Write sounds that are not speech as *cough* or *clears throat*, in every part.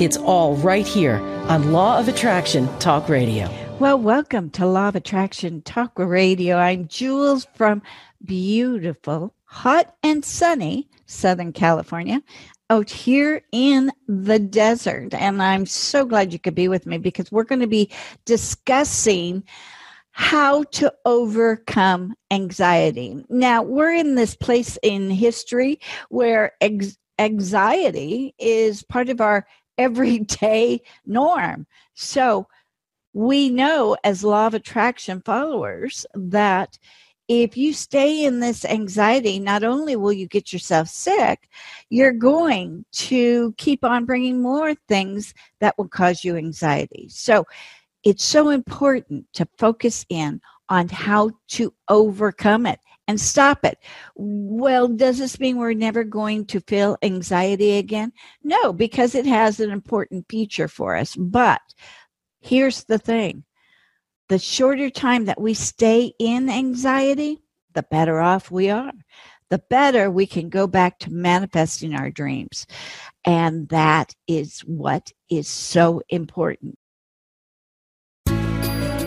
It's all right here on Law of Attraction Talk Radio. Well, welcome to Law of Attraction Talk Radio. I'm Jules from beautiful, hot, and sunny Southern California out here in the desert. And I'm so glad you could be with me because we're going to be discussing how to overcome anxiety. Now, we're in this place in history where ex- anxiety is part of our everyday norm. So we know as law of attraction followers that if you stay in this anxiety, not only will you get yourself sick, you're going to keep on bringing more things that will cause you anxiety. So it's so important to focus in on how to overcome it and stop it. Well, does this mean we're never going to feel anxiety again? No, because it has an important feature for us. But here's the thing the shorter time that we stay in anxiety, the better off we are. The better we can go back to manifesting our dreams. And that is what is so important.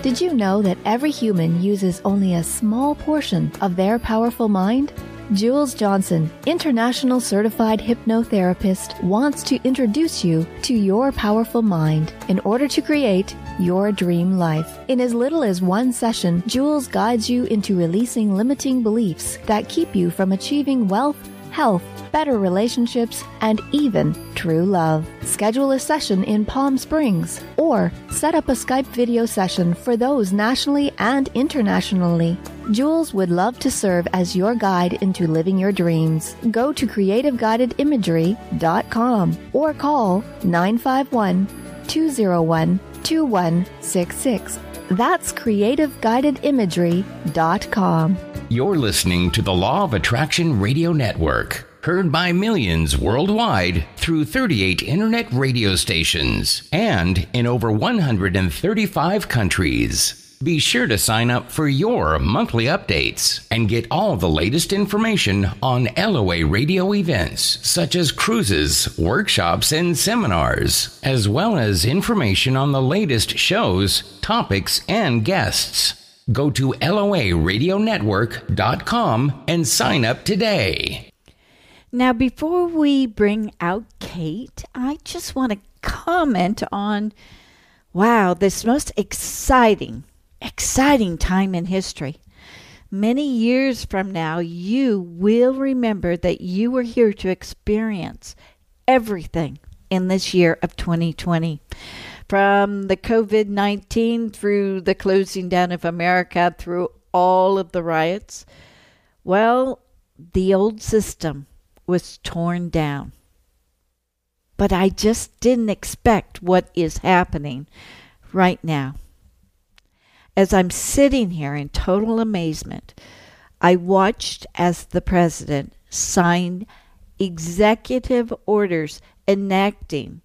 Did you know that every human uses only a small portion of their powerful mind? Jules Johnson, international certified hypnotherapist, wants to introduce you to your powerful mind in order to create your dream life. In as little as one session, Jules guides you into releasing limiting beliefs that keep you from achieving wealth health, better relationships, and even true love. Schedule a session in Palm Springs or set up a Skype video session for those nationally and internationally. Jules would love to serve as your guide into living your dreams. Go to creativeguidedimagery.com or call 951 201 2166. That's creativeguidedimagery.com. You're listening to the Law of Attraction Radio Network, heard by millions worldwide through 38 internet radio stations and in over 135 countries. Be sure to sign up for your monthly updates and get all the latest information on LOA radio events such as cruises, workshops, and seminars, as well as information on the latest shows, topics, and guests. Go to LOARadionetwork.com and sign up today. Now, before we bring out Kate, I just want to comment on wow, this most exciting, exciting time in history. Many years from now, you will remember that you were here to experience everything in this year of 2020 from the COVID 19 through the closing down of America, through all of the riots. Well, the old system was torn down. But I just didn't expect what is happening right now. As I'm sitting here in total amazement, I watched as the president signed executive orders enacting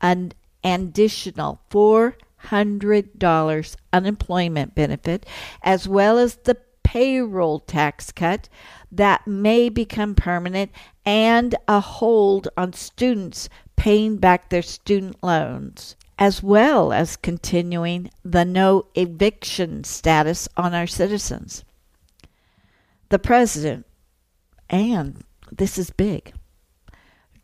an additional $400 unemployment benefit, as well as the payroll tax cut that may become permanent and a hold on students paying back their student loans, as well as continuing the no eviction status on our citizens. The president, and this is big,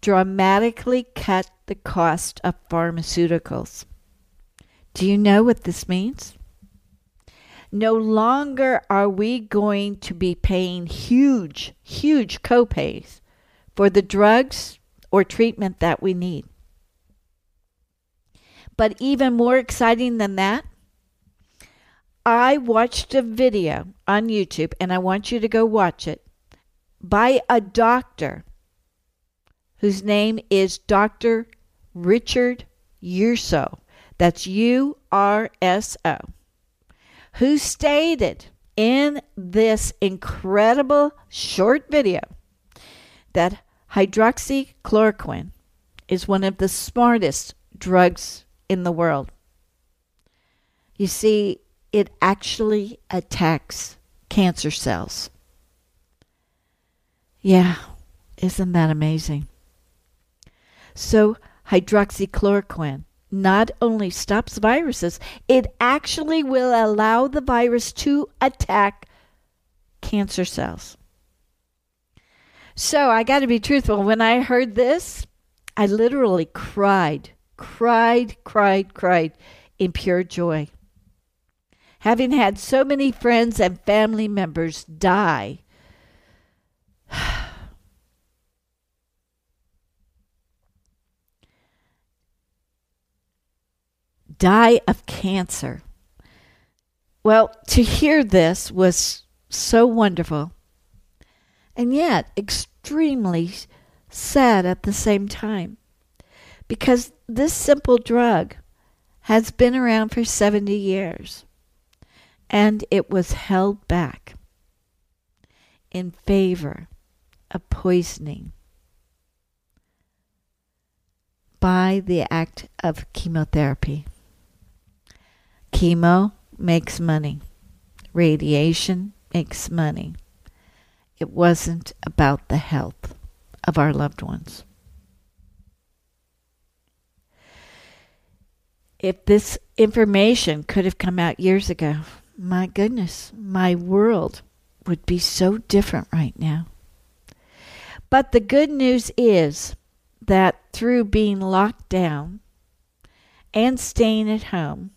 dramatically cut the cost of pharmaceuticals. Do you know what this means? No longer are we going to be paying huge, huge copays for the drugs or treatment that we need. But even more exciting than that, I watched a video on YouTube, and I want you to go watch it, by a doctor whose name is Dr. Richard Urso. That's U R S O, who stated in this incredible short video that hydroxychloroquine is one of the smartest drugs in the world. You see, it actually attacks cancer cells. Yeah, isn't that amazing? So, hydroxychloroquine not only stops viruses, it actually will allow the virus to attack cancer cells. So, I got to be truthful. When I heard this, I literally cried, cried, cried, cried in pure joy. Having had so many friends and family members die *sighs* die of cancer. Well, to hear this was so wonderful and yet extremely sad at the same time because this simple drug has been around for 70 years and it was held back in favor of poisoning by the act of chemotherapy. Chemo makes money, radiation makes money. It wasn't about the health of our loved ones. If this information could have come out years ago, my goodness, my world would be so different right now. But the good news is that through being locked down and staying at home,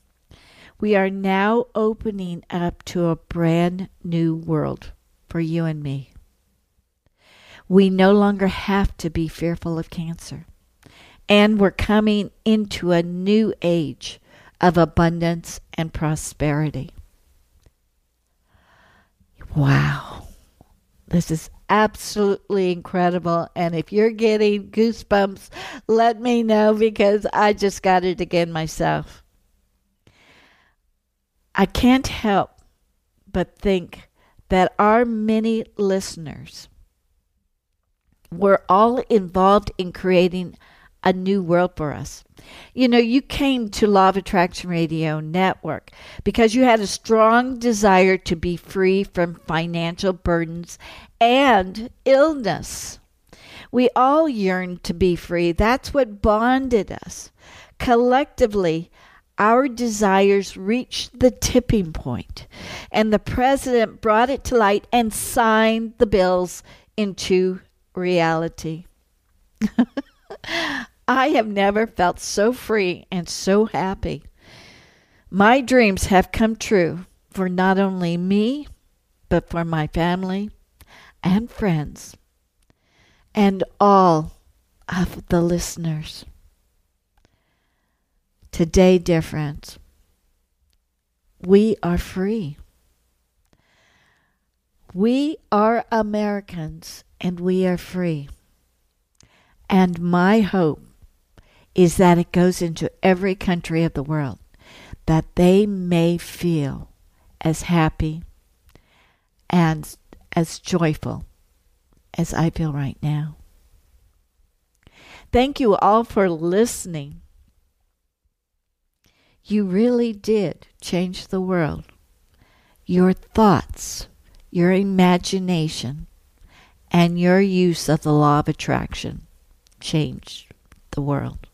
we are now opening up to a brand new world for you and me. We no longer have to be fearful of cancer. And we're coming into a new age of abundance and prosperity. Wow. This is absolutely incredible. And if you're getting goosebumps, let me know because I just got it again myself. I can't help but think that our many listeners were all involved in creating a new world for us. You know, you came to Law of Attraction Radio Network because you had a strong desire to be free from financial burdens and illness. We all yearned to be free. That's what bonded us. Collectively, our desires reached the tipping point, and the president brought it to light and signed the bills into reality. *laughs* I have never felt so free and so happy. My dreams have come true for not only me, but for my family and friends and all of the listeners. Today, friends, we are free. We are Americans and we are free. And my hope is that it goes into every country of the world, that they may feel as happy and as joyful as I feel right now. Thank you all for listening you really did change the world. Your thoughts, your imagination, and your use of the law of attraction changed the world.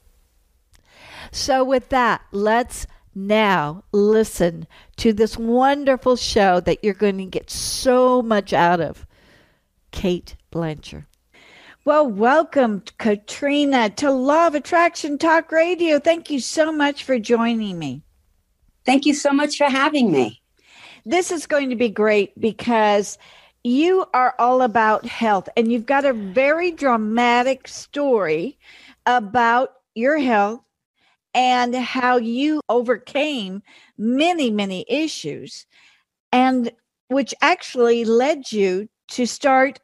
So, with that, let's now listen to this wonderful show that you're going to get so much out of. Kate Blecher. Well, welcome, Katrina, to Law of Attraction Talk Radio. Thank you so much for joining me. Thank you so much for having me. This is going to be great because you are all about health and you've got a very dramatic story about your health and how you overcame many, many issues, and which actually led you to start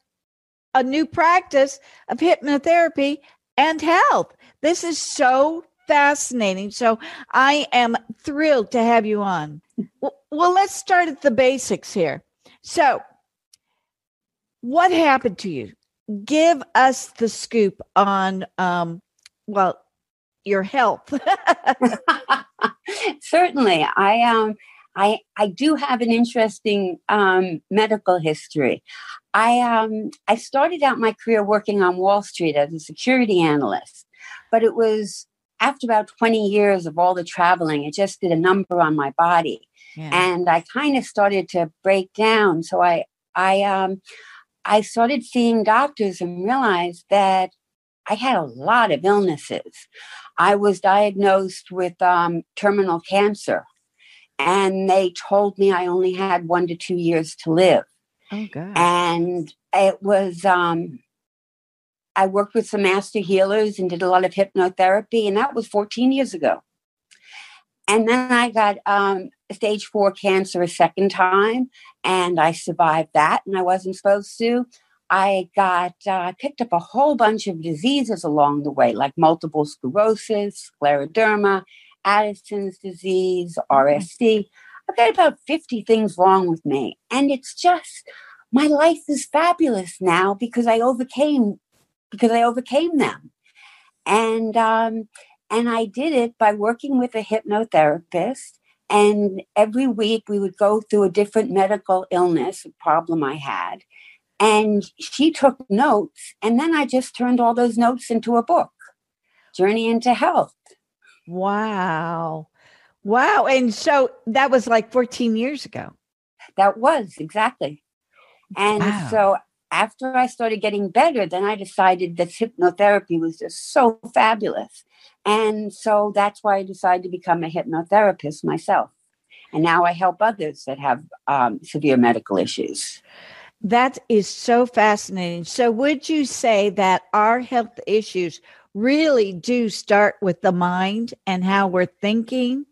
a new practice of hypnotherapy and health. This is so fascinating. So I am thrilled to have you on. Well, let's start at the basics here. So, what happened to you? Give us the scoop on, um, well, your health. *laughs* Certainly, I um, I I do have an interesting um, medical history. I um, I started out my career working on Wall Street as a security analyst, but it was after about 20 years of all the traveling, it just did a number on my body. Yeah. And I kind of started to break down. So I I um I started seeing doctors and realized that I had a lot of illnesses. I was diagnosed with um, terminal cancer, and they told me I only had one to two years to live. Oh, God. And it was, um, I worked with some master healers and did a lot of hypnotherapy, and that was 14 years ago. And then I got um, stage four cancer a second time, and I survived that, and I wasn't supposed to. I got, uh, I picked up a whole bunch of diseases along the way, like multiple sclerosis, scleroderma, Addison's disease, mm-hmm. I've got about 50 things wrong with me. And it's just, my life is fabulous now because I overcame, because I overcame them. And, um, and I did it by working with a hypnotherapist. And every week we would go through a different medical illness, problem I had. And she took notes. And then I just turned all those notes into a book Journey into Health. Wow. Wow. And so that was like 14 years ago. That was exactly. And wow. so after I started getting better, then I decided that hypnotherapy was just so fabulous. And so that's why I decided to become a hypnotherapist myself. And now I help others that have um, severe medical issues. That is so fascinating. So, would you say that our health issues really do start with the mind and how we're thinking?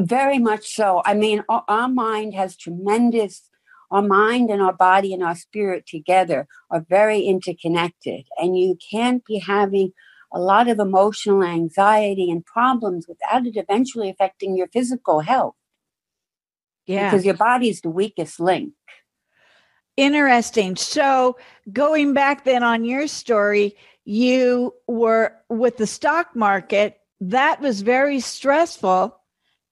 Very much so. I mean, our mind has tremendous, our mind and our body and our spirit together are very interconnected. And you can't be having a lot of emotional anxiety and problems without it eventually affecting your physical health. Yeah. Because your body's the weakest link. Interesting. So, going back then on your story, you were with the stock market. That was very stressful,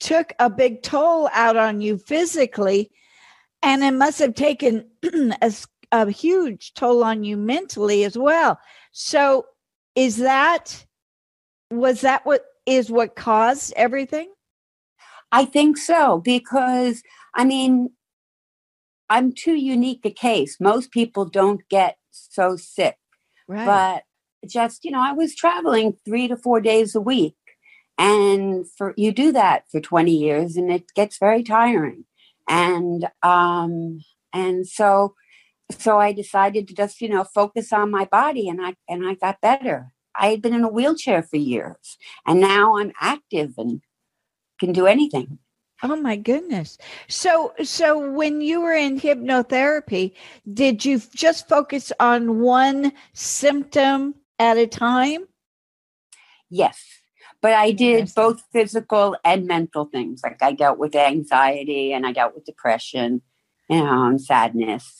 took a big toll out on you physically, and it must have taken *clears throat* a, a huge toll on you mentally as well. So, is that was that what is what caused everything? I think so because I mean I'm too unique a case. Most people don't get so sick. Right. But just, you know, I was traveling three to four days a week. And for you do that for 20 years and it gets very tiring. And um and so so I decided to just, you know, focus on my body and I and I got better. I had been in a wheelchair for years and now I'm active and can do anything. Oh my goodness. So so when you were in hypnotherapy, did you just focus on one symptom at a time? Yes. But I did both physical and mental things. Like I dealt with anxiety and I dealt with depression and sadness.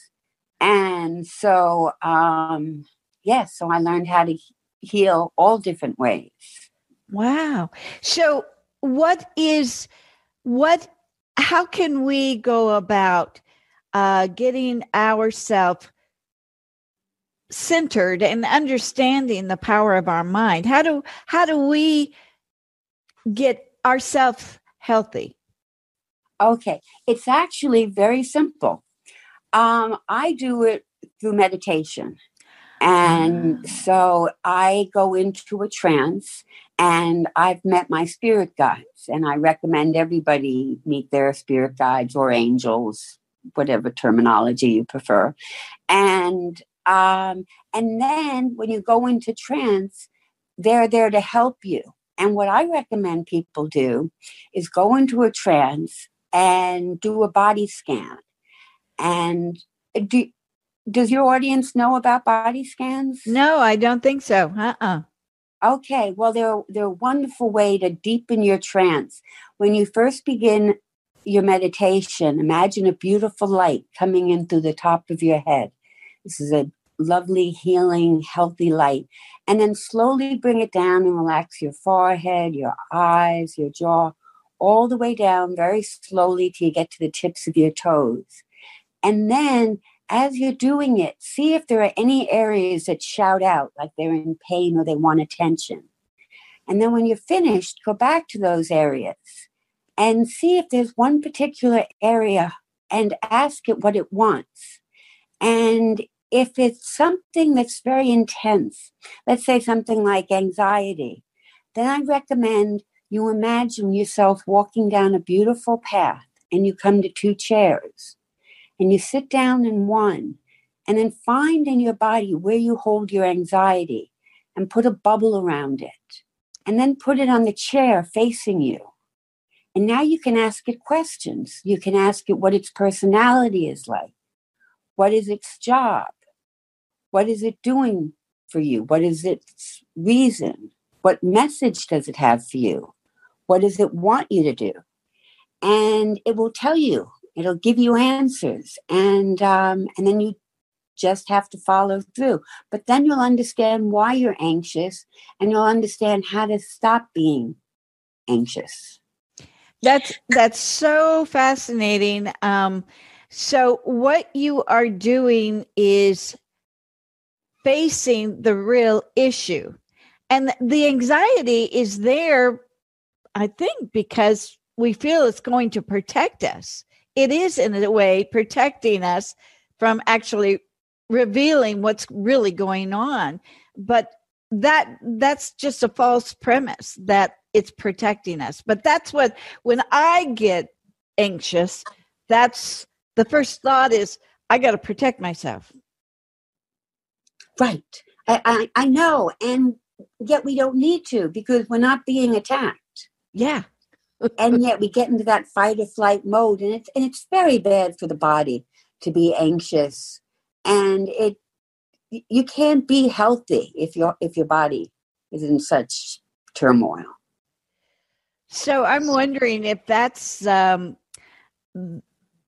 And so um yes, yeah, so I learned how to heal all different ways. Wow. So what is what how can we go about uh, getting ourselves centered and understanding the power of our mind how do how do we get ourselves healthy okay it's actually very simple um, i do it through meditation and ah. so i go into a trance and I've met my spirit guides, and I recommend everybody meet their spirit guides or angels, whatever terminology you prefer. And um, and then when you go into trance, they're there to help you. And what I recommend people do is go into a trance and do a body scan. And do, does your audience know about body scans? No, I don't think so. Uh uh Okay, well, they're they're a wonderful way to deepen your trance. When you first begin your meditation, imagine a beautiful light coming in through the top of your head. This is a lovely, healing, healthy light. And then slowly bring it down and relax your forehead, your eyes, your jaw, all the way down very slowly till you get to the tips of your toes. And then as you're doing it, see if there are any areas that shout out like they're in pain or they want attention. And then when you're finished, go back to those areas and see if there's one particular area and ask it what it wants. And if it's something that's very intense, let's say something like anxiety, then I recommend you imagine yourself walking down a beautiful path and you come to two chairs and you sit down in one and then find in your body where you hold your anxiety and put a bubble around it and then put it on the chair facing you. And now you can ask it questions. You can ask it what its personality is like. What is its job? What is it doing for you? What is its reason? What message does it have for you? What does it want you to do? And it will tell you it'll give you answers and um, and then you just have to follow through but then you'll understand why you're anxious and you'll understand how to stop being anxious that's that's so fascinating um, so what you are doing is facing the real issue. And the anxiety is there i think because we feel it's going to protect us. It is in a way protecting us from actually revealing what's really going on. But that that's just a false premise that it's protecting us. But that's what when i get anxious that's the first thought is i got to protect myself right. I, I i know and yet we don't need to because we're not being attacked. Yeah. And *laughs* yet we get into that fight or flight mode and it's and it's very bad for the body to be anxious. And it you can't be healthy if your if your body is in such turmoil. So i'm wondering if that's um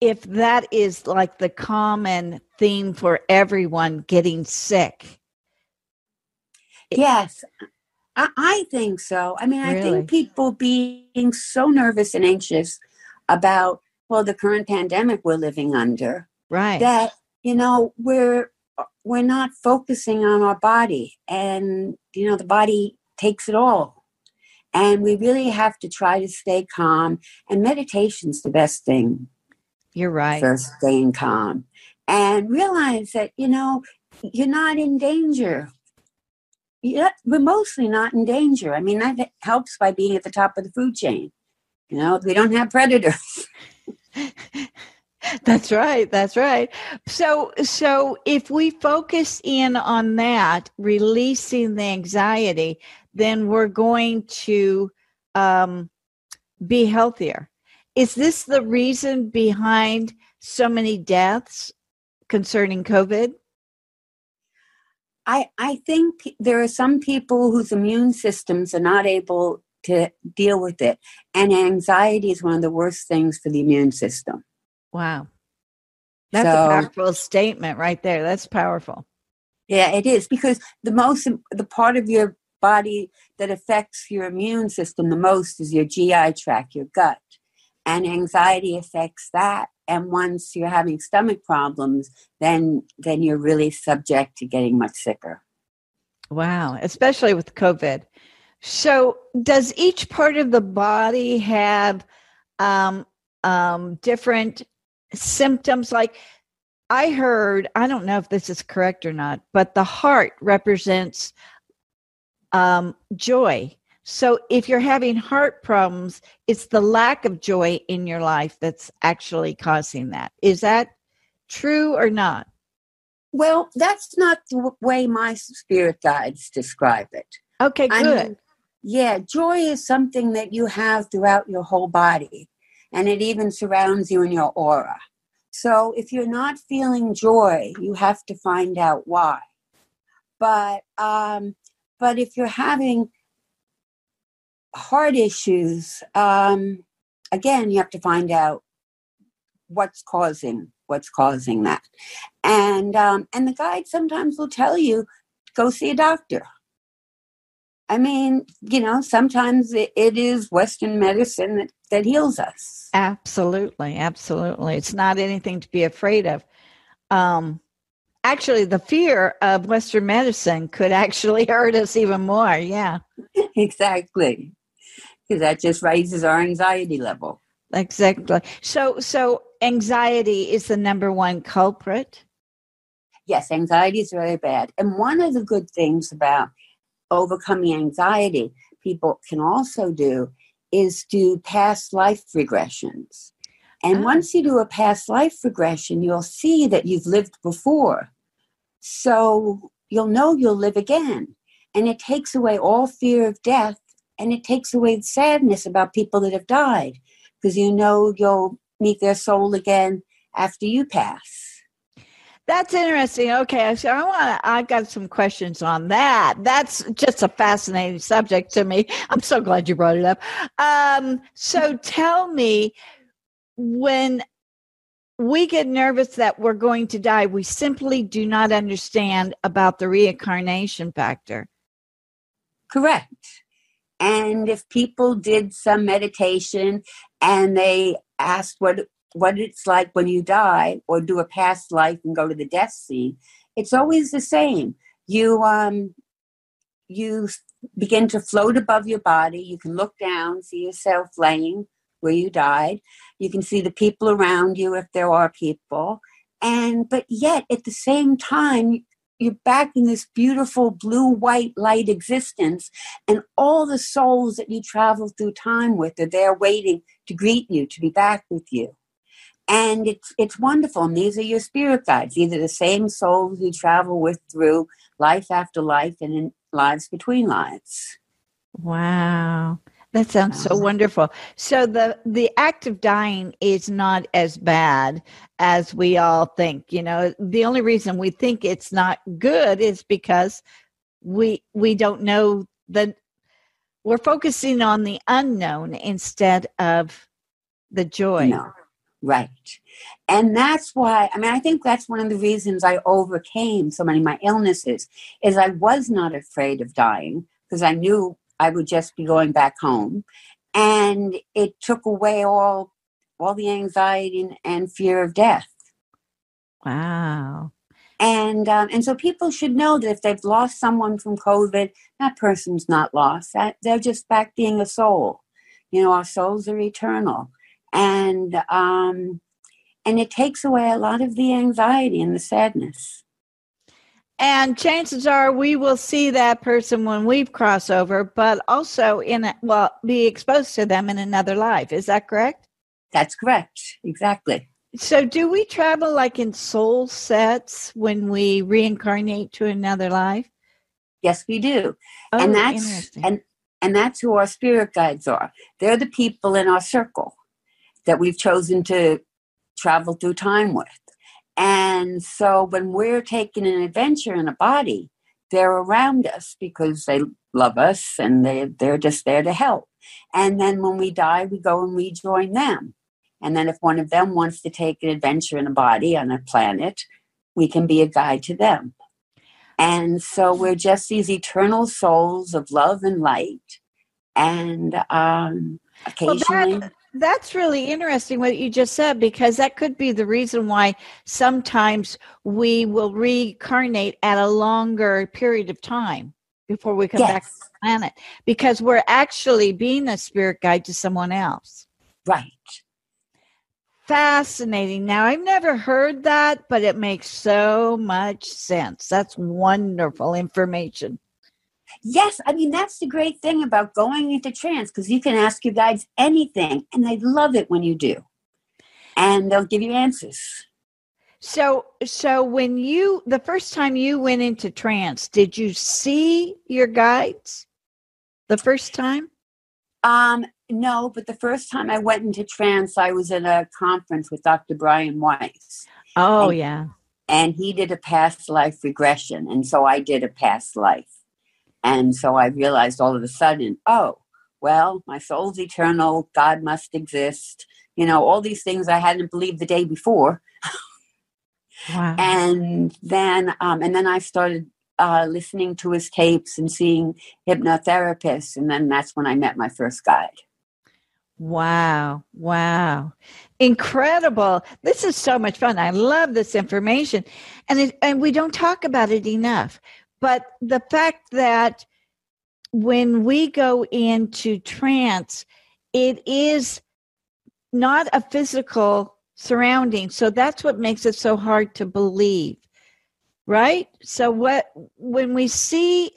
if that is like the common theme for everyone getting sick yes I, I think so. I mean, really? I think people being so nervous and anxious about, well, the current pandemic we're living under. Right. That, you know, we're we're not focusing on our body and you know the body takes it all and we really have to try to stay calm and meditation's the best thing you're right for staying calm and realize that you know you're not in danger yeah, we're mostly not in danger. I mean, that helps by being at the top of the food chain. You know, we don't have predators. *laughs* that's right. That's right. So, so if we focus in on that, releasing the anxiety, then we're going to um, be healthier. Is this the reason behind so many deaths concerning COVID? I, I think there are some people whose immune systems are not able to deal with it. And anxiety is one of the worst things for the immune system. Wow. That's so, a powerful statement right there. That's powerful. Yeah, it is because the most, the part of your body that affects your immune system the most is your GI tract, your gut. And anxiety affects that. And once you're having stomach problems then then you're really subject to getting much sicker. Wow especially with covid. So does each part of the body have um, um, different symptoms? Like i heard i don't know if this is correct or not but the heart represents um, joy so if you're having heart problems, it's the lack of joy in your life that's actually causing that. Is that true or not? Well, that's not the way my spirit guides describe it. Okay, good. I mean, yeah, joy is something that you have throughout your whole body, and it even surrounds you in your aura. So if you're not feeling joy, you have to find out why. But um, but if you're having heart issues, um, again, you have to find out what's causing what's causing that, and um, and the guide sometimes will tell you go see a doctor. I mean, you know, sometimes it, it is Western medicine that, that heals us. Absolutely, absolutely. It's not anything to be afraid of. Um, actually, the fear of Western medicine could actually *laughs* hurt us even more. Yeah, exactly, because that just raises our anxiety level. Exactly. So, so anxiety is the number one culprit. Yes, anxiety is very bad, and one of the good things about overcoming anxiety people can also do is do past life regressions. And oh. once you do a past life regression, you'll see that you've lived before. So you'll know you'll live again. And it takes away all fear of death and it takes away the sadness about people that have died because you know you'll meet their soul again after you pass. That's interesting. Okay, so I want I've got some questions on that. That's just a fascinating subject to me. I'm so glad you brought it up. Um, so tell me when we get nervous that we're going to die, we simply do not understand about the reincarnation factor. Correct. And if people did some meditation and they asked what what it's like when you die or do a past life and go to the death scene it's always the same. You um you begin to float above your body. You can look down see yourself laying where you died. You can see the people around you if there are people. And but yet at the same time you're back in this beautiful blue white light existence and all the souls that you travel through time with are there waiting to greet you to be back with you. And it's it's wonderful and these are your spirit guides. These are the same souls you travel with through life after life and in lives between lives. Wow that sounds so uh-huh. wonderful so the the act of dying is not as bad as we all think you know the only reason we think it's not good is because we we don't know that we're focusing on the unknown instead of the joy no. Right. And that's why, I mean, I think that's one of the reasons I overcame so many of my illnesses is I was not afraid of dying because I knew I would just be going back home. And it took away all all the anxiety and, and fear of death. Wow. And um, and so people should know that if they've lost someone from COVID, that person's not lost. That they're just back being a soul. You know, our souls are eternal and um, and it takes away a lot of the anxiety and the sadness. And chances are we will see that person when we've crossed over, but also in a, well, be exposed to them in another life. Is that correct? That's correct. Exactly. So, do we travel like in soul sets when we reincarnate to another life? Yes, we do. Oh, and that's and and that's who our spirit guides are. They're the people in our circle that we've chosen to travel through time with. And so when we're taking an adventure in a body, they're around us because they love us and they, they're just there to help. And then when we die, we go and rejoin them. And then if one of them wants to take an adventure in a body on a planet, we can be a guide to them. And so we're just these eternal souls of love and light. And um, occasionally. Well, that, that's really interesting what you just said because that could be the reason why sometimes we will reincarnate at a longer period of time before we come yes. back to the planet because we're actually being a spirit guide to someone else. Right. Fascinating. Now, I've never heard that, but it makes so much sense. That's wonderful information. Yes, I mean that's the great thing about going into trance because you can ask your guides anything, and they love it when you do, and they'll give you answers. So, so when you the first time you went into trance, did you see your guides the first time? Um, no, but the first time I went into trance, I was at a conference with Dr. Brian Weiss. Oh, and, yeah. And he did a past life regression, and so I did a past life And so I realized all of a sudden, oh, well, my soul's eternal, God must exist. You know, all these things I hadn't believed the day before. Wow. and then um, and then I started uh, listening to his tapes and seeing hypnotherapists, and then that's when I met my first guide. Wow. Wow. Incredible. This is so much fun. I love this information. And it, and we don't talk about it enough. But the fact that when we go into trance, it is not a physical surrounding. So that's what makes it so hard to believe. Right? So what when we see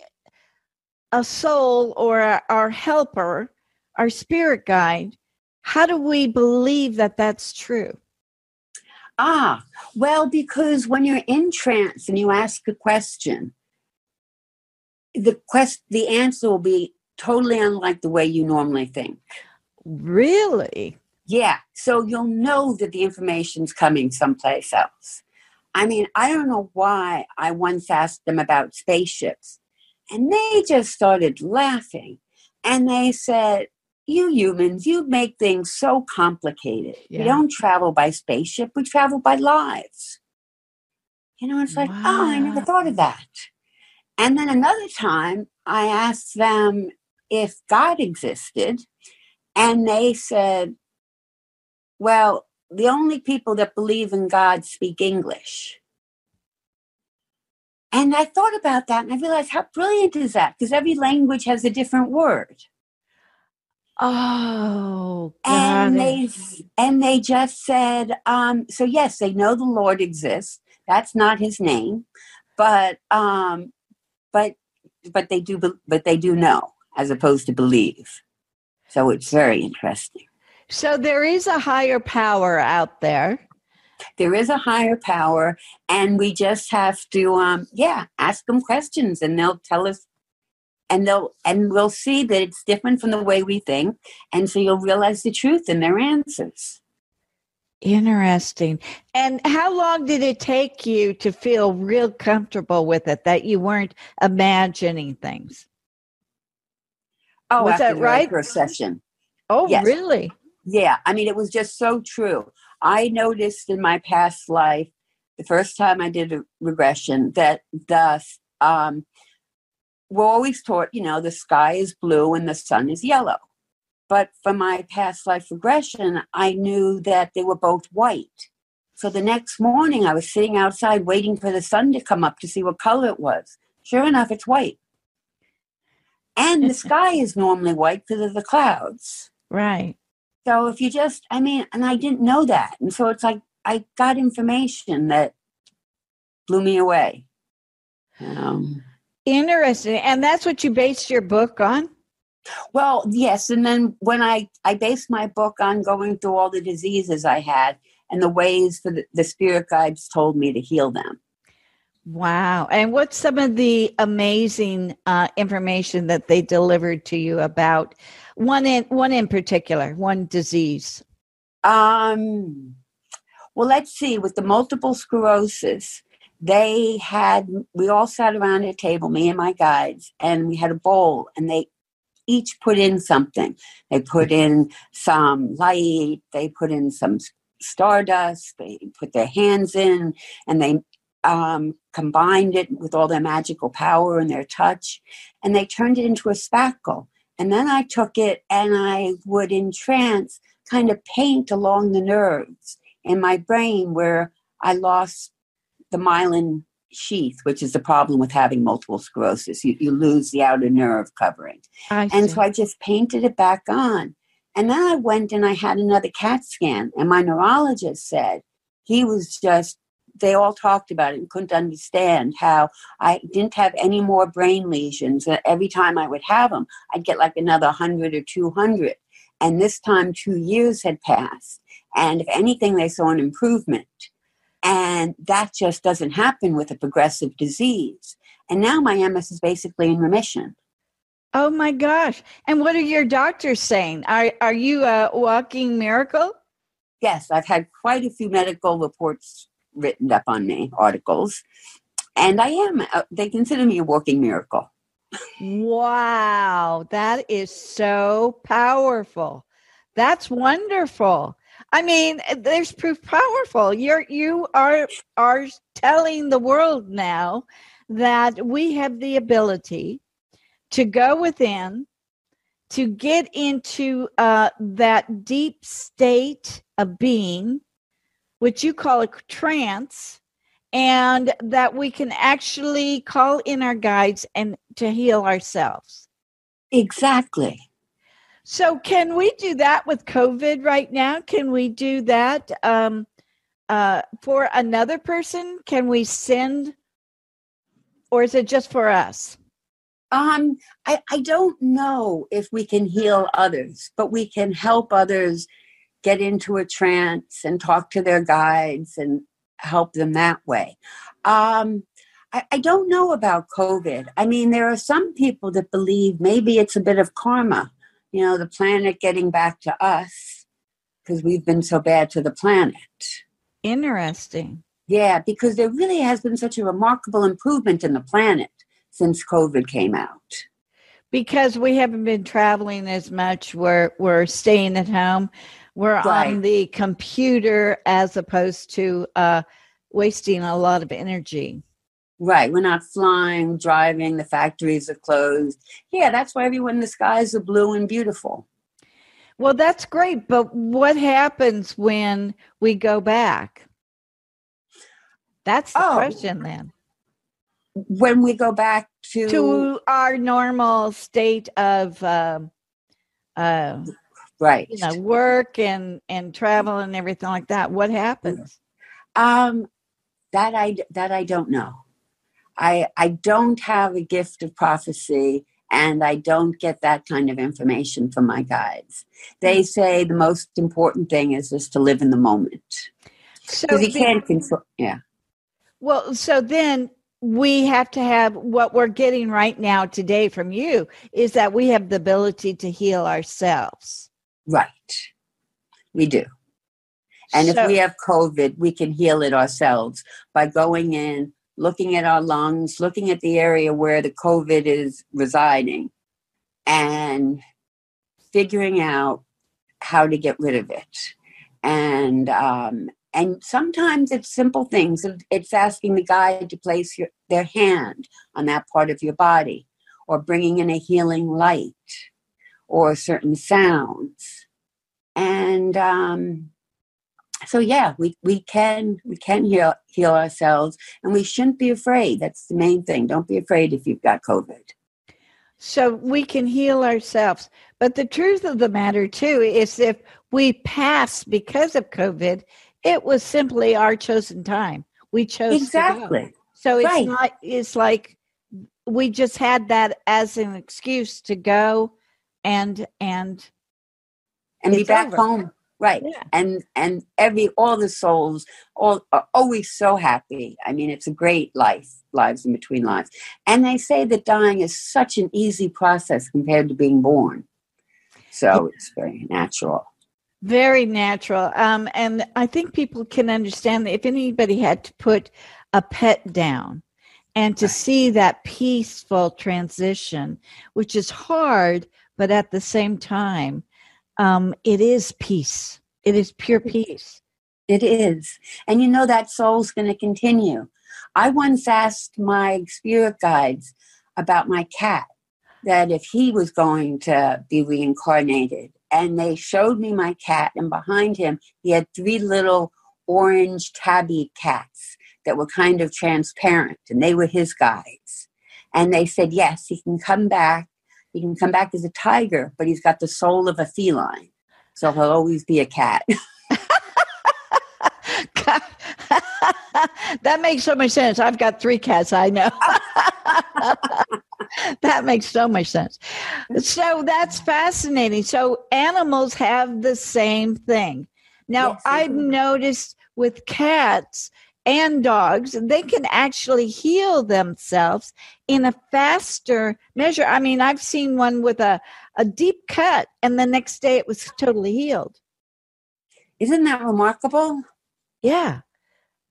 a soul or our helper our spirit guide, how do we believe that that's true? Ah, well, because when you're in trance and you ask a question, the quest the answer will be totally unlike the way you normally think. Really? Yeah. So you'll know that the information's coming someplace else. I mean, I don't know why I once asked them about spaceships, and they just started laughing. And they said, you humans, you make things so complicated. Yeah. We don't travel by spaceship, we travel by lives. You know, it's like, wow. oh, I never thought of that. And then another time, I asked them if God existed, and they said, well, the only people that believe in God speak English. And I thought about that and I realized how brilliant is that? Because every language has a different word. Oh, and they and they just said, um, so yes, they know the Lord exists. That's not his name, but um, but but they do but they do know as opposed to believe. So it's very interesting. So there is a higher power out there. There is a higher power, and we just have to, um, yeah, ask them questions, and they'll tell us and they'll and we'll see that it's different from the way we think and so you'll realize the truth in their answers interesting. And how long did it take you to feel real comfortable with it that you weren't imagining things? Oh was that right? first session oh yes. really? Yeah i mean it was just so true. I noticed in my past life the first time i did a regression that the um, we're always taught, you know, the sky is blue and the sun is yellow. But for my past life regression, I knew that they were both white. So the next morning, I was sitting outside waiting for the sun to come up to see what color it was. Sure enough, it's white. And the *laughs* sky is normally white because of the clouds. Right. So if you just, I mean, and I didn't know that. And so it's like I got information that blew me away. Um, Interesting. And that's what you based your book on? Well, yes. And then when I, I based my book on going through all the diseases I had and the ways that the, spirit guides told me to heal them. Wow. And what's some of the amazing uh, information that they delivered to you about one in one in particular, one disease? Um well, let's see, with the multiple sclerosis, they had we all sat around a table me and my guides and we had a bowl and they each put in something. They put in some light they put in some stardust they put their hands in and they um, combined it with all their magical power and their touch and they turned it into a spackle. And then i took it and i would in trance kind of paint along the nerves in my brain where i lost the myelin sheath, which is the problem with having multiple sclerosis. You, you lose the outer nerve covering. and so I just painted it back on. And then I went and I had another CAT scan, and my neurologist said he was just, they all talked about it and couldn't understand how I didn't have any more brain lesions. Every time I would have them, I'd get like another 100 or 200. And this time, two years had passed. And if anything, they saw an improvement. And that just doesn't happen with a progressive disease. And now my MS is basically in remission. Oh my gosh. And what are your doctors saying? Are, are you a walking miracle? Yes, I've had quite a few medical reports written up on me, articles. And I am. Uh, they consider me a walking miracle. wow, that is so powerful. That's wonderful. I mean, there's proof powerful. You're you are are telling the world now that we have the ability to go within, to get into uh, that deep state of being, which you call a trance, and that we can actually call in our guides and to heal ourselves. Exactly. So, can we do that with COVID right now? Can we do that um, uh, for another person? Can we send, or is it just for us? Um, I, I don't know if we can heal others, but we can help others get into a trance and talk to their guides and help them that way. Um, I, I don't know about COVID. I mean, there are some people that believe maybe it's a bit of karma, you know, the planet getting back to us because we've been so bad to the planet. Interesting. Yeah, because there really has been such a remarkable improvement in the planet since COVID came out. Because we haven't been traveling as much, we're we're staying at home. We're right. on the computer as opposed to uh, wasting a lot of energy. Right. We're not flying, driving, the factories are closed. Yeah, that's why everyone, in the skies are blue and beautiful. Well, that's great. But what happens when we go back? That's the oh. question then when we go back to to our normal state of um, uh, right you know work and and travel and everything like that what happens um that i that i don't know i i don't have a gift of prophecy and i don't get that kind of information from my guides they mm. say the most important thing is just to live in the moment so you can't control yeah well so then we have to have what we're getting right now today from you is that we have the ability to heal ourselves. Right. We do. And so, if we have COVID, we can heal it ourselves by going in, looking at our lungs, looking at the area where the COVID is residing, and figuring out how to get rid of it. And um, and sometimes it's simple things. It's asking the guide to place your, their hand on that part of your body, or bringing in a healing light, or certain sounds. And um, so, yeah, we, we can we can heal heal ourselves, and we shouldn't be afraid. That's the main thing. Don't be afraid if you've got COVID. So we can heal ourselves. But the truth of the matter, too, is if we pass because of COVID, it was simply our chosen time. We chose exactly. So it's right. not. It's like we just had that as an excuse to go and and and be back over. home right. Yeah. and and every all the souls all are always so happy. I mean it's a great life lives in between lives. And they say that dying is such an easy process compared to being born. So it's very natural. Very natural. Um, and I think people can understand that if anybody had to put a pet down and to see that peaceful transition, which is hard, but at the same time, um, it is peace. It is pure peace. It is. And you know that soul's going to continue. I once asked my spirit guides about my cat that if he was going to be reincarnated and they showed me my cat and behind him he had three little orange tabby cats that were kind of transparent and they were his guides and they said yes he can come back he can come back as a tiger but he's got the soul of a feline so he'll always be a cat *laughs* that makes so much sense i've got three cats i know *laughs* that makes so much sense. So that's fascinating. So animals have the same thing. Now, yes, I've noticed with cats and dogs, they can actually heal themselves in a faster measure. I mean, I've seen one with a, a deep cut, and the next day it was totally healed. Isn't that remarkable? Yeah.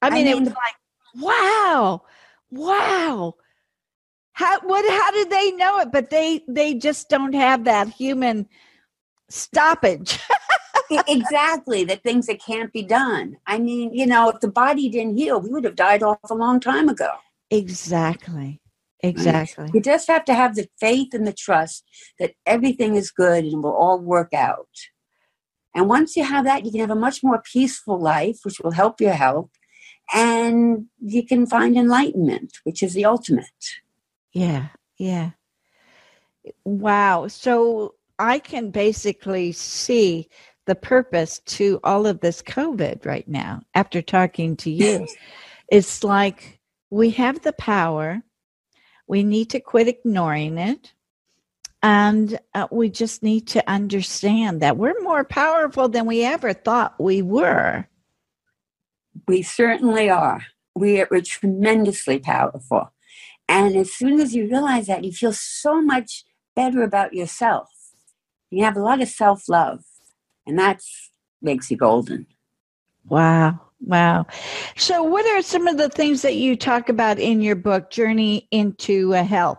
I mean, I mean it was like, wow, wow. how what how did they know it but they they just don't have that human stoppage *laughs* *laughs* exactly the things that can't be done. I mean you know if the body didn't heal we would have died off a long time ago. Exactly. Exactly. you just have to have the faith and the trust that everything is good and will all work out. And once you have that you can have a much more peaceful life which will help your health and you can find enlightenment which is the ultimate. Yeah yeah. Wow. So i can basically see the purpose to all of this COVID right now after talking to you. *laughs* it's like we have the power, we need to quit ignoring it. And uh, we just need to understand that we're more powerful than we ever thought we were. We certainly are. We are tremendously powerful. And as soon as you realize that, you feel so much better about yourself. You have a lot of self love and that makes you golden. Wow. Wow. So, what are some of the things that you talk about in your book, Journey into Health?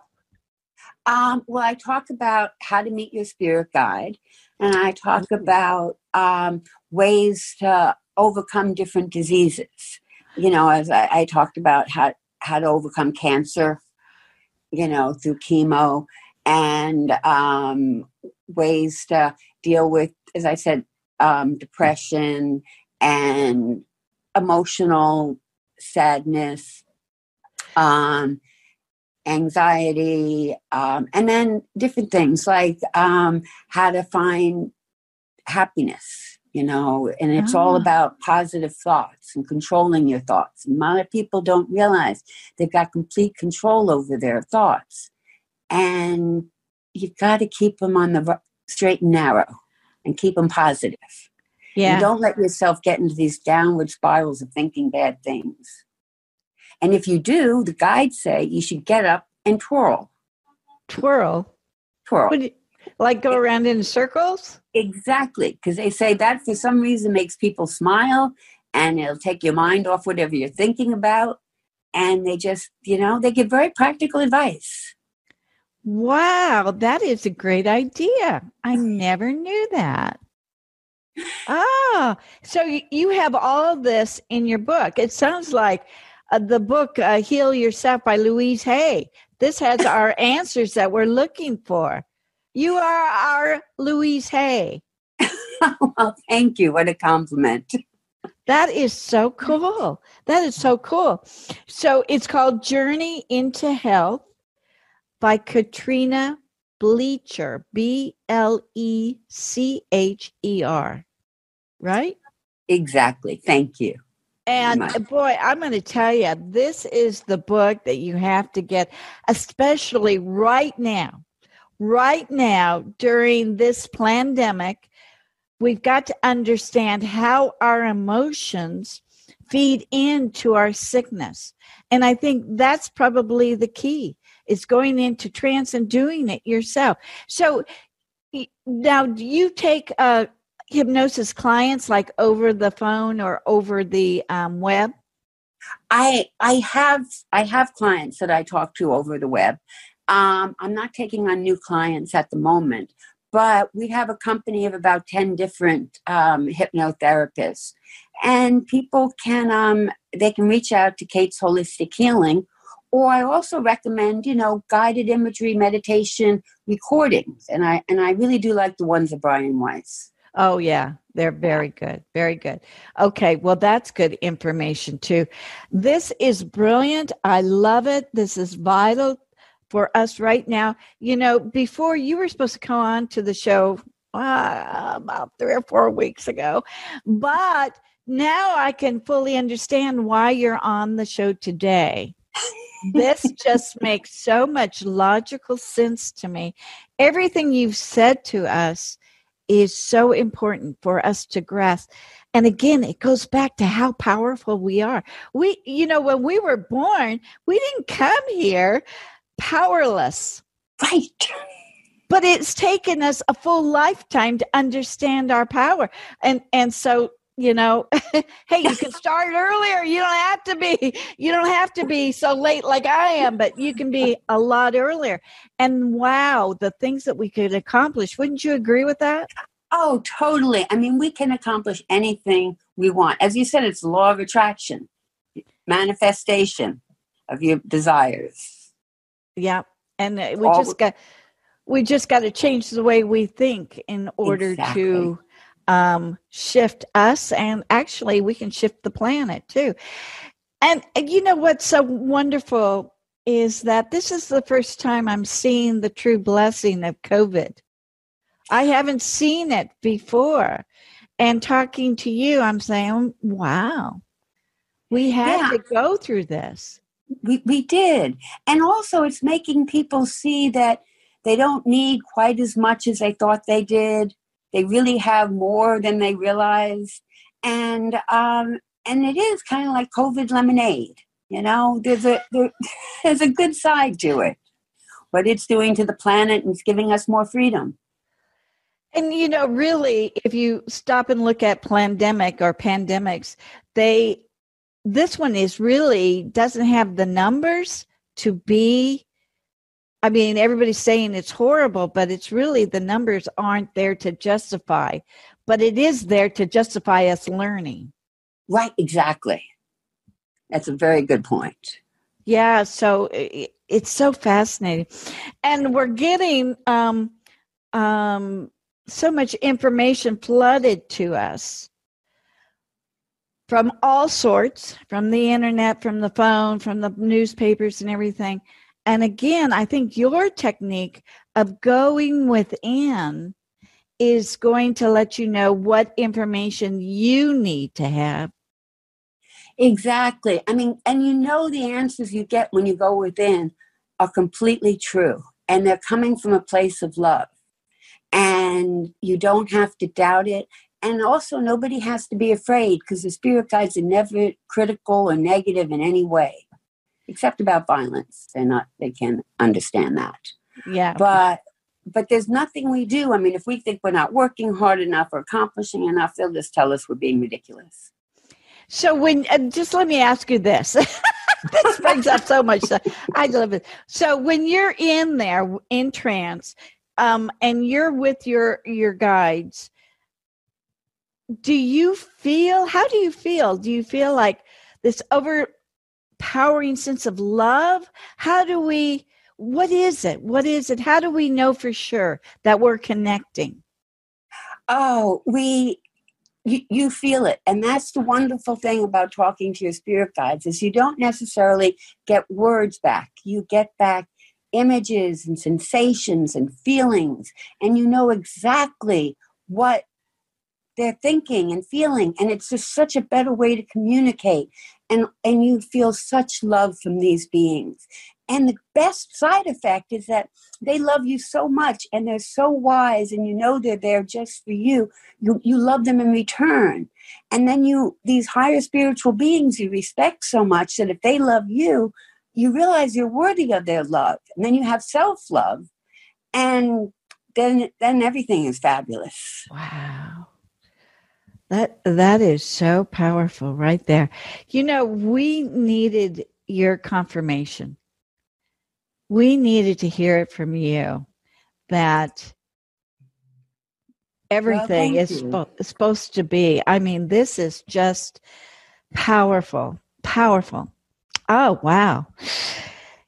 Um, well, I talk about how to meet your spirit guide, and I talk about um, ways to overcome different diseases. You know, as I, I talked about how how to overcome cancer, you know, through chemo, and um, ways to deal with as I said, um, depression and emotional sadness, um, anxiety, um, and then different things like um, how to find happiness, you know, and it's all ah. about positive thoughts and controlling your thoughts. And a lot of people don't realize they've got complete control over their thoughts. And you've got to keep them on the straight and narrow and keep them positive. Yeah. And don't let yourself get into these downward spirals of thinking bad things. And if you do, the guides say you should get up and twirl. Twirl? Twirl. You, like go around in circles? Exactly. Because they say that for some reason makes people smile and it'll take your mind off whatever you're thinking about. And they just, you know, they give very practical advice. Wow, that is a great idea. I *sighs* never knew that. Ah, *laughs* so you have all this in your book. It sounds like uh, the book uh, Heal Yourself by Louise Hay. This has *laughs* our answers that we're looking for. You are our Louise Hay. *laughs* well, thank you. What a compliment. That is so cool. That is so cool. So it's called Journey into Health by Katrina Blecher, B L E C H E R. Right? Exactly. Thank you. And boy, I'm going to tell you, this is the book that you have to get, especially right now. Right now, during this pandemic, we've got to understand how our emotions feed into our sickness. And I think that's probably the key is going into trance and doing it yourself. So now, do you take uh, hypnosis clients like over the phone or over the um, web? I I have I have clients that I talk to over the web. Um, I'm not taking on new clients at the moment, but we have a company of about 10 different um, hypnotherapists and people can um, they can reach out to kate's holistic healing or I also recommend, you know, guided imagery meditation recordings. And I and I really do like the ones of Brian Weiss. Oh yeah, they're very good. Very good. Okay, well that's good information too. This is brilliant. I love it. This is vital for us right now. You know, before you were supposed to come on to the show uh, about 3 or 4 weeks ago, but now I can fully understand why you're on the show today this *laughs* just makes so much logical sense to me. Everything you've said to us is so important for us to grasp. And again, it goes back to how powerful we are. We, you know, when we were born, we didn't come here powerless. Right. But it's taken us a full lifetime to understand our power. And and so you know *laughs* hey you can start earlier. You don't have to be you don't have to be so late like i am but you can be a lot earlier. And wow the things that we could accomplish. Wouldn't you agree with that? Oh totally. I mean we can accomplish anything we want. As you said it's law of attraction manifestation of your desires yeah and uh, we All just got we just got to change the way we think in order exactly. to um, shift us, and actually, we can shift the planet too. And you know what's so wonderful is that this is the first time I'm seeing the true blessing of COVID. I haven't seen it before. And talking to you, I'm saying, wow, we had yeah. to go through this. We, we did. And also, it's making people see that they don't need quite as much as they thought they did. They really have more than they realize. And um, and it is kind of like COVID lemonade. You know, there's a there, *laughs* there's a good side to it. What it's doing to the planet and it's giving us more freedom. And you know, really, if you stop and look at pandemic or pandemics, they this one is really doesn't have the numbers to be I mean, everybody's saying it's horrible, but it's really the numbers aren't there to justify, but it is there to justify us learning. Right, exactly. That's a very good point. Yeah, so it's so fascinating. And we're getting um, um, so much information flooded to us from all sorts from the internet, from the phone, from the newspapers, and everything. And again, I think your technique of going within is going to let you know what information you need to have. Exactly. I mean, and you know the answers you get when you go within are completely true and they're coming from a place of love. And you don't have to doubt it. And also, nobody has to be afraid because the spirit guides are never critical or negative in any way except about violence. They're not, they can understand that. Yeah. But, but there's nothing we do. I mean, if we think we're not working hard enough or accomplishing enough, they'll just tell us we're being ridiculous. So when, uh, just let me ask you this. *laughs* this brings up so much stuff. I love it. So when you're in there in trance, um, and you're with your your guides, do you feel? How do you feel? Do you feel like this overpowering sense of love? How do we, what is it? What is it? How do we know for sure that we're connecting? Oh, we, you, you feel it. And that's the wonderful thing about talking to your spirit guides is you don't necessarily get words back. You get back images and sensations and feelings and you know exactly what they're thinking and feeling and it's just such a better way to communicate and and you feel such love from these beings. And the best side effect is that they love you so much and they're so wise and you know they're there just for you. You you love them in return. And then you these higher spiritual beings you respect so much that if they love you you realize you're worthy of their love and then you have self-love and then then everything is fabulous. Wow that that is so powerful right there. You know, we needed your confirmation. We needed to hear it from you that everything well, is spo- supposed to be. I mean, this is just powerful, powerful. Oh, wow.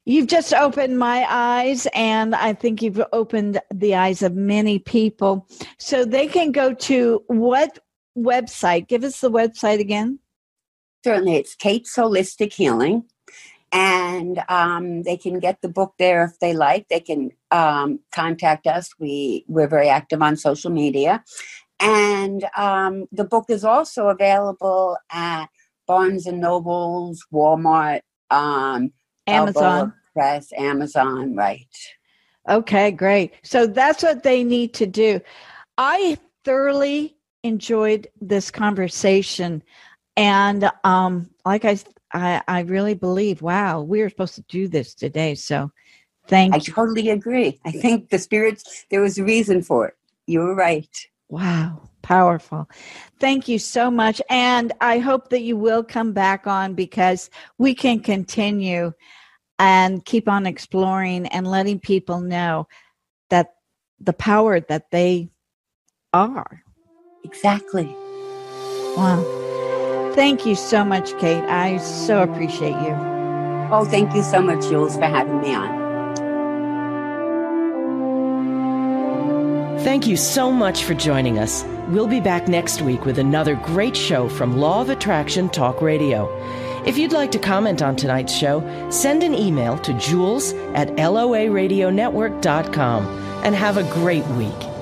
You've just opened my eyes, and I think you've opened the eyes of many people. So they can go to what website. Give us the website again. Certainly, it's Kate's Holistic Healing. And um, they can get the book there if they like. They can um, contact us. We we're very active on social media, and um, the book is also available at Barnes and Nobles, Walmart, um, Amazon Press, Amazon. Right. Okay, great. So that's what they need to do. I thoroughly enjoyed this conversation. And um, like I, I, I really believe, wow, we are supposed to do this today. So thank I you. totally agree. I think the spirits, there was a reason for it. You were right. Wow, powerful. Thank you so much. And I hope that you will come back on because we can continue and keep on exploring and letting people know that the power that they are. Exactly. Wow. Thank you so much, Kate. I so appreciate you. Oh, thank you so much, Jules, for having me on. Thank you so much for joining us. We'll be back next week with another great show from Law of Attraction Talk Radio. If you'd like to comment on tonight's show, send an email to jules at loaradionetwork.com and have a great week.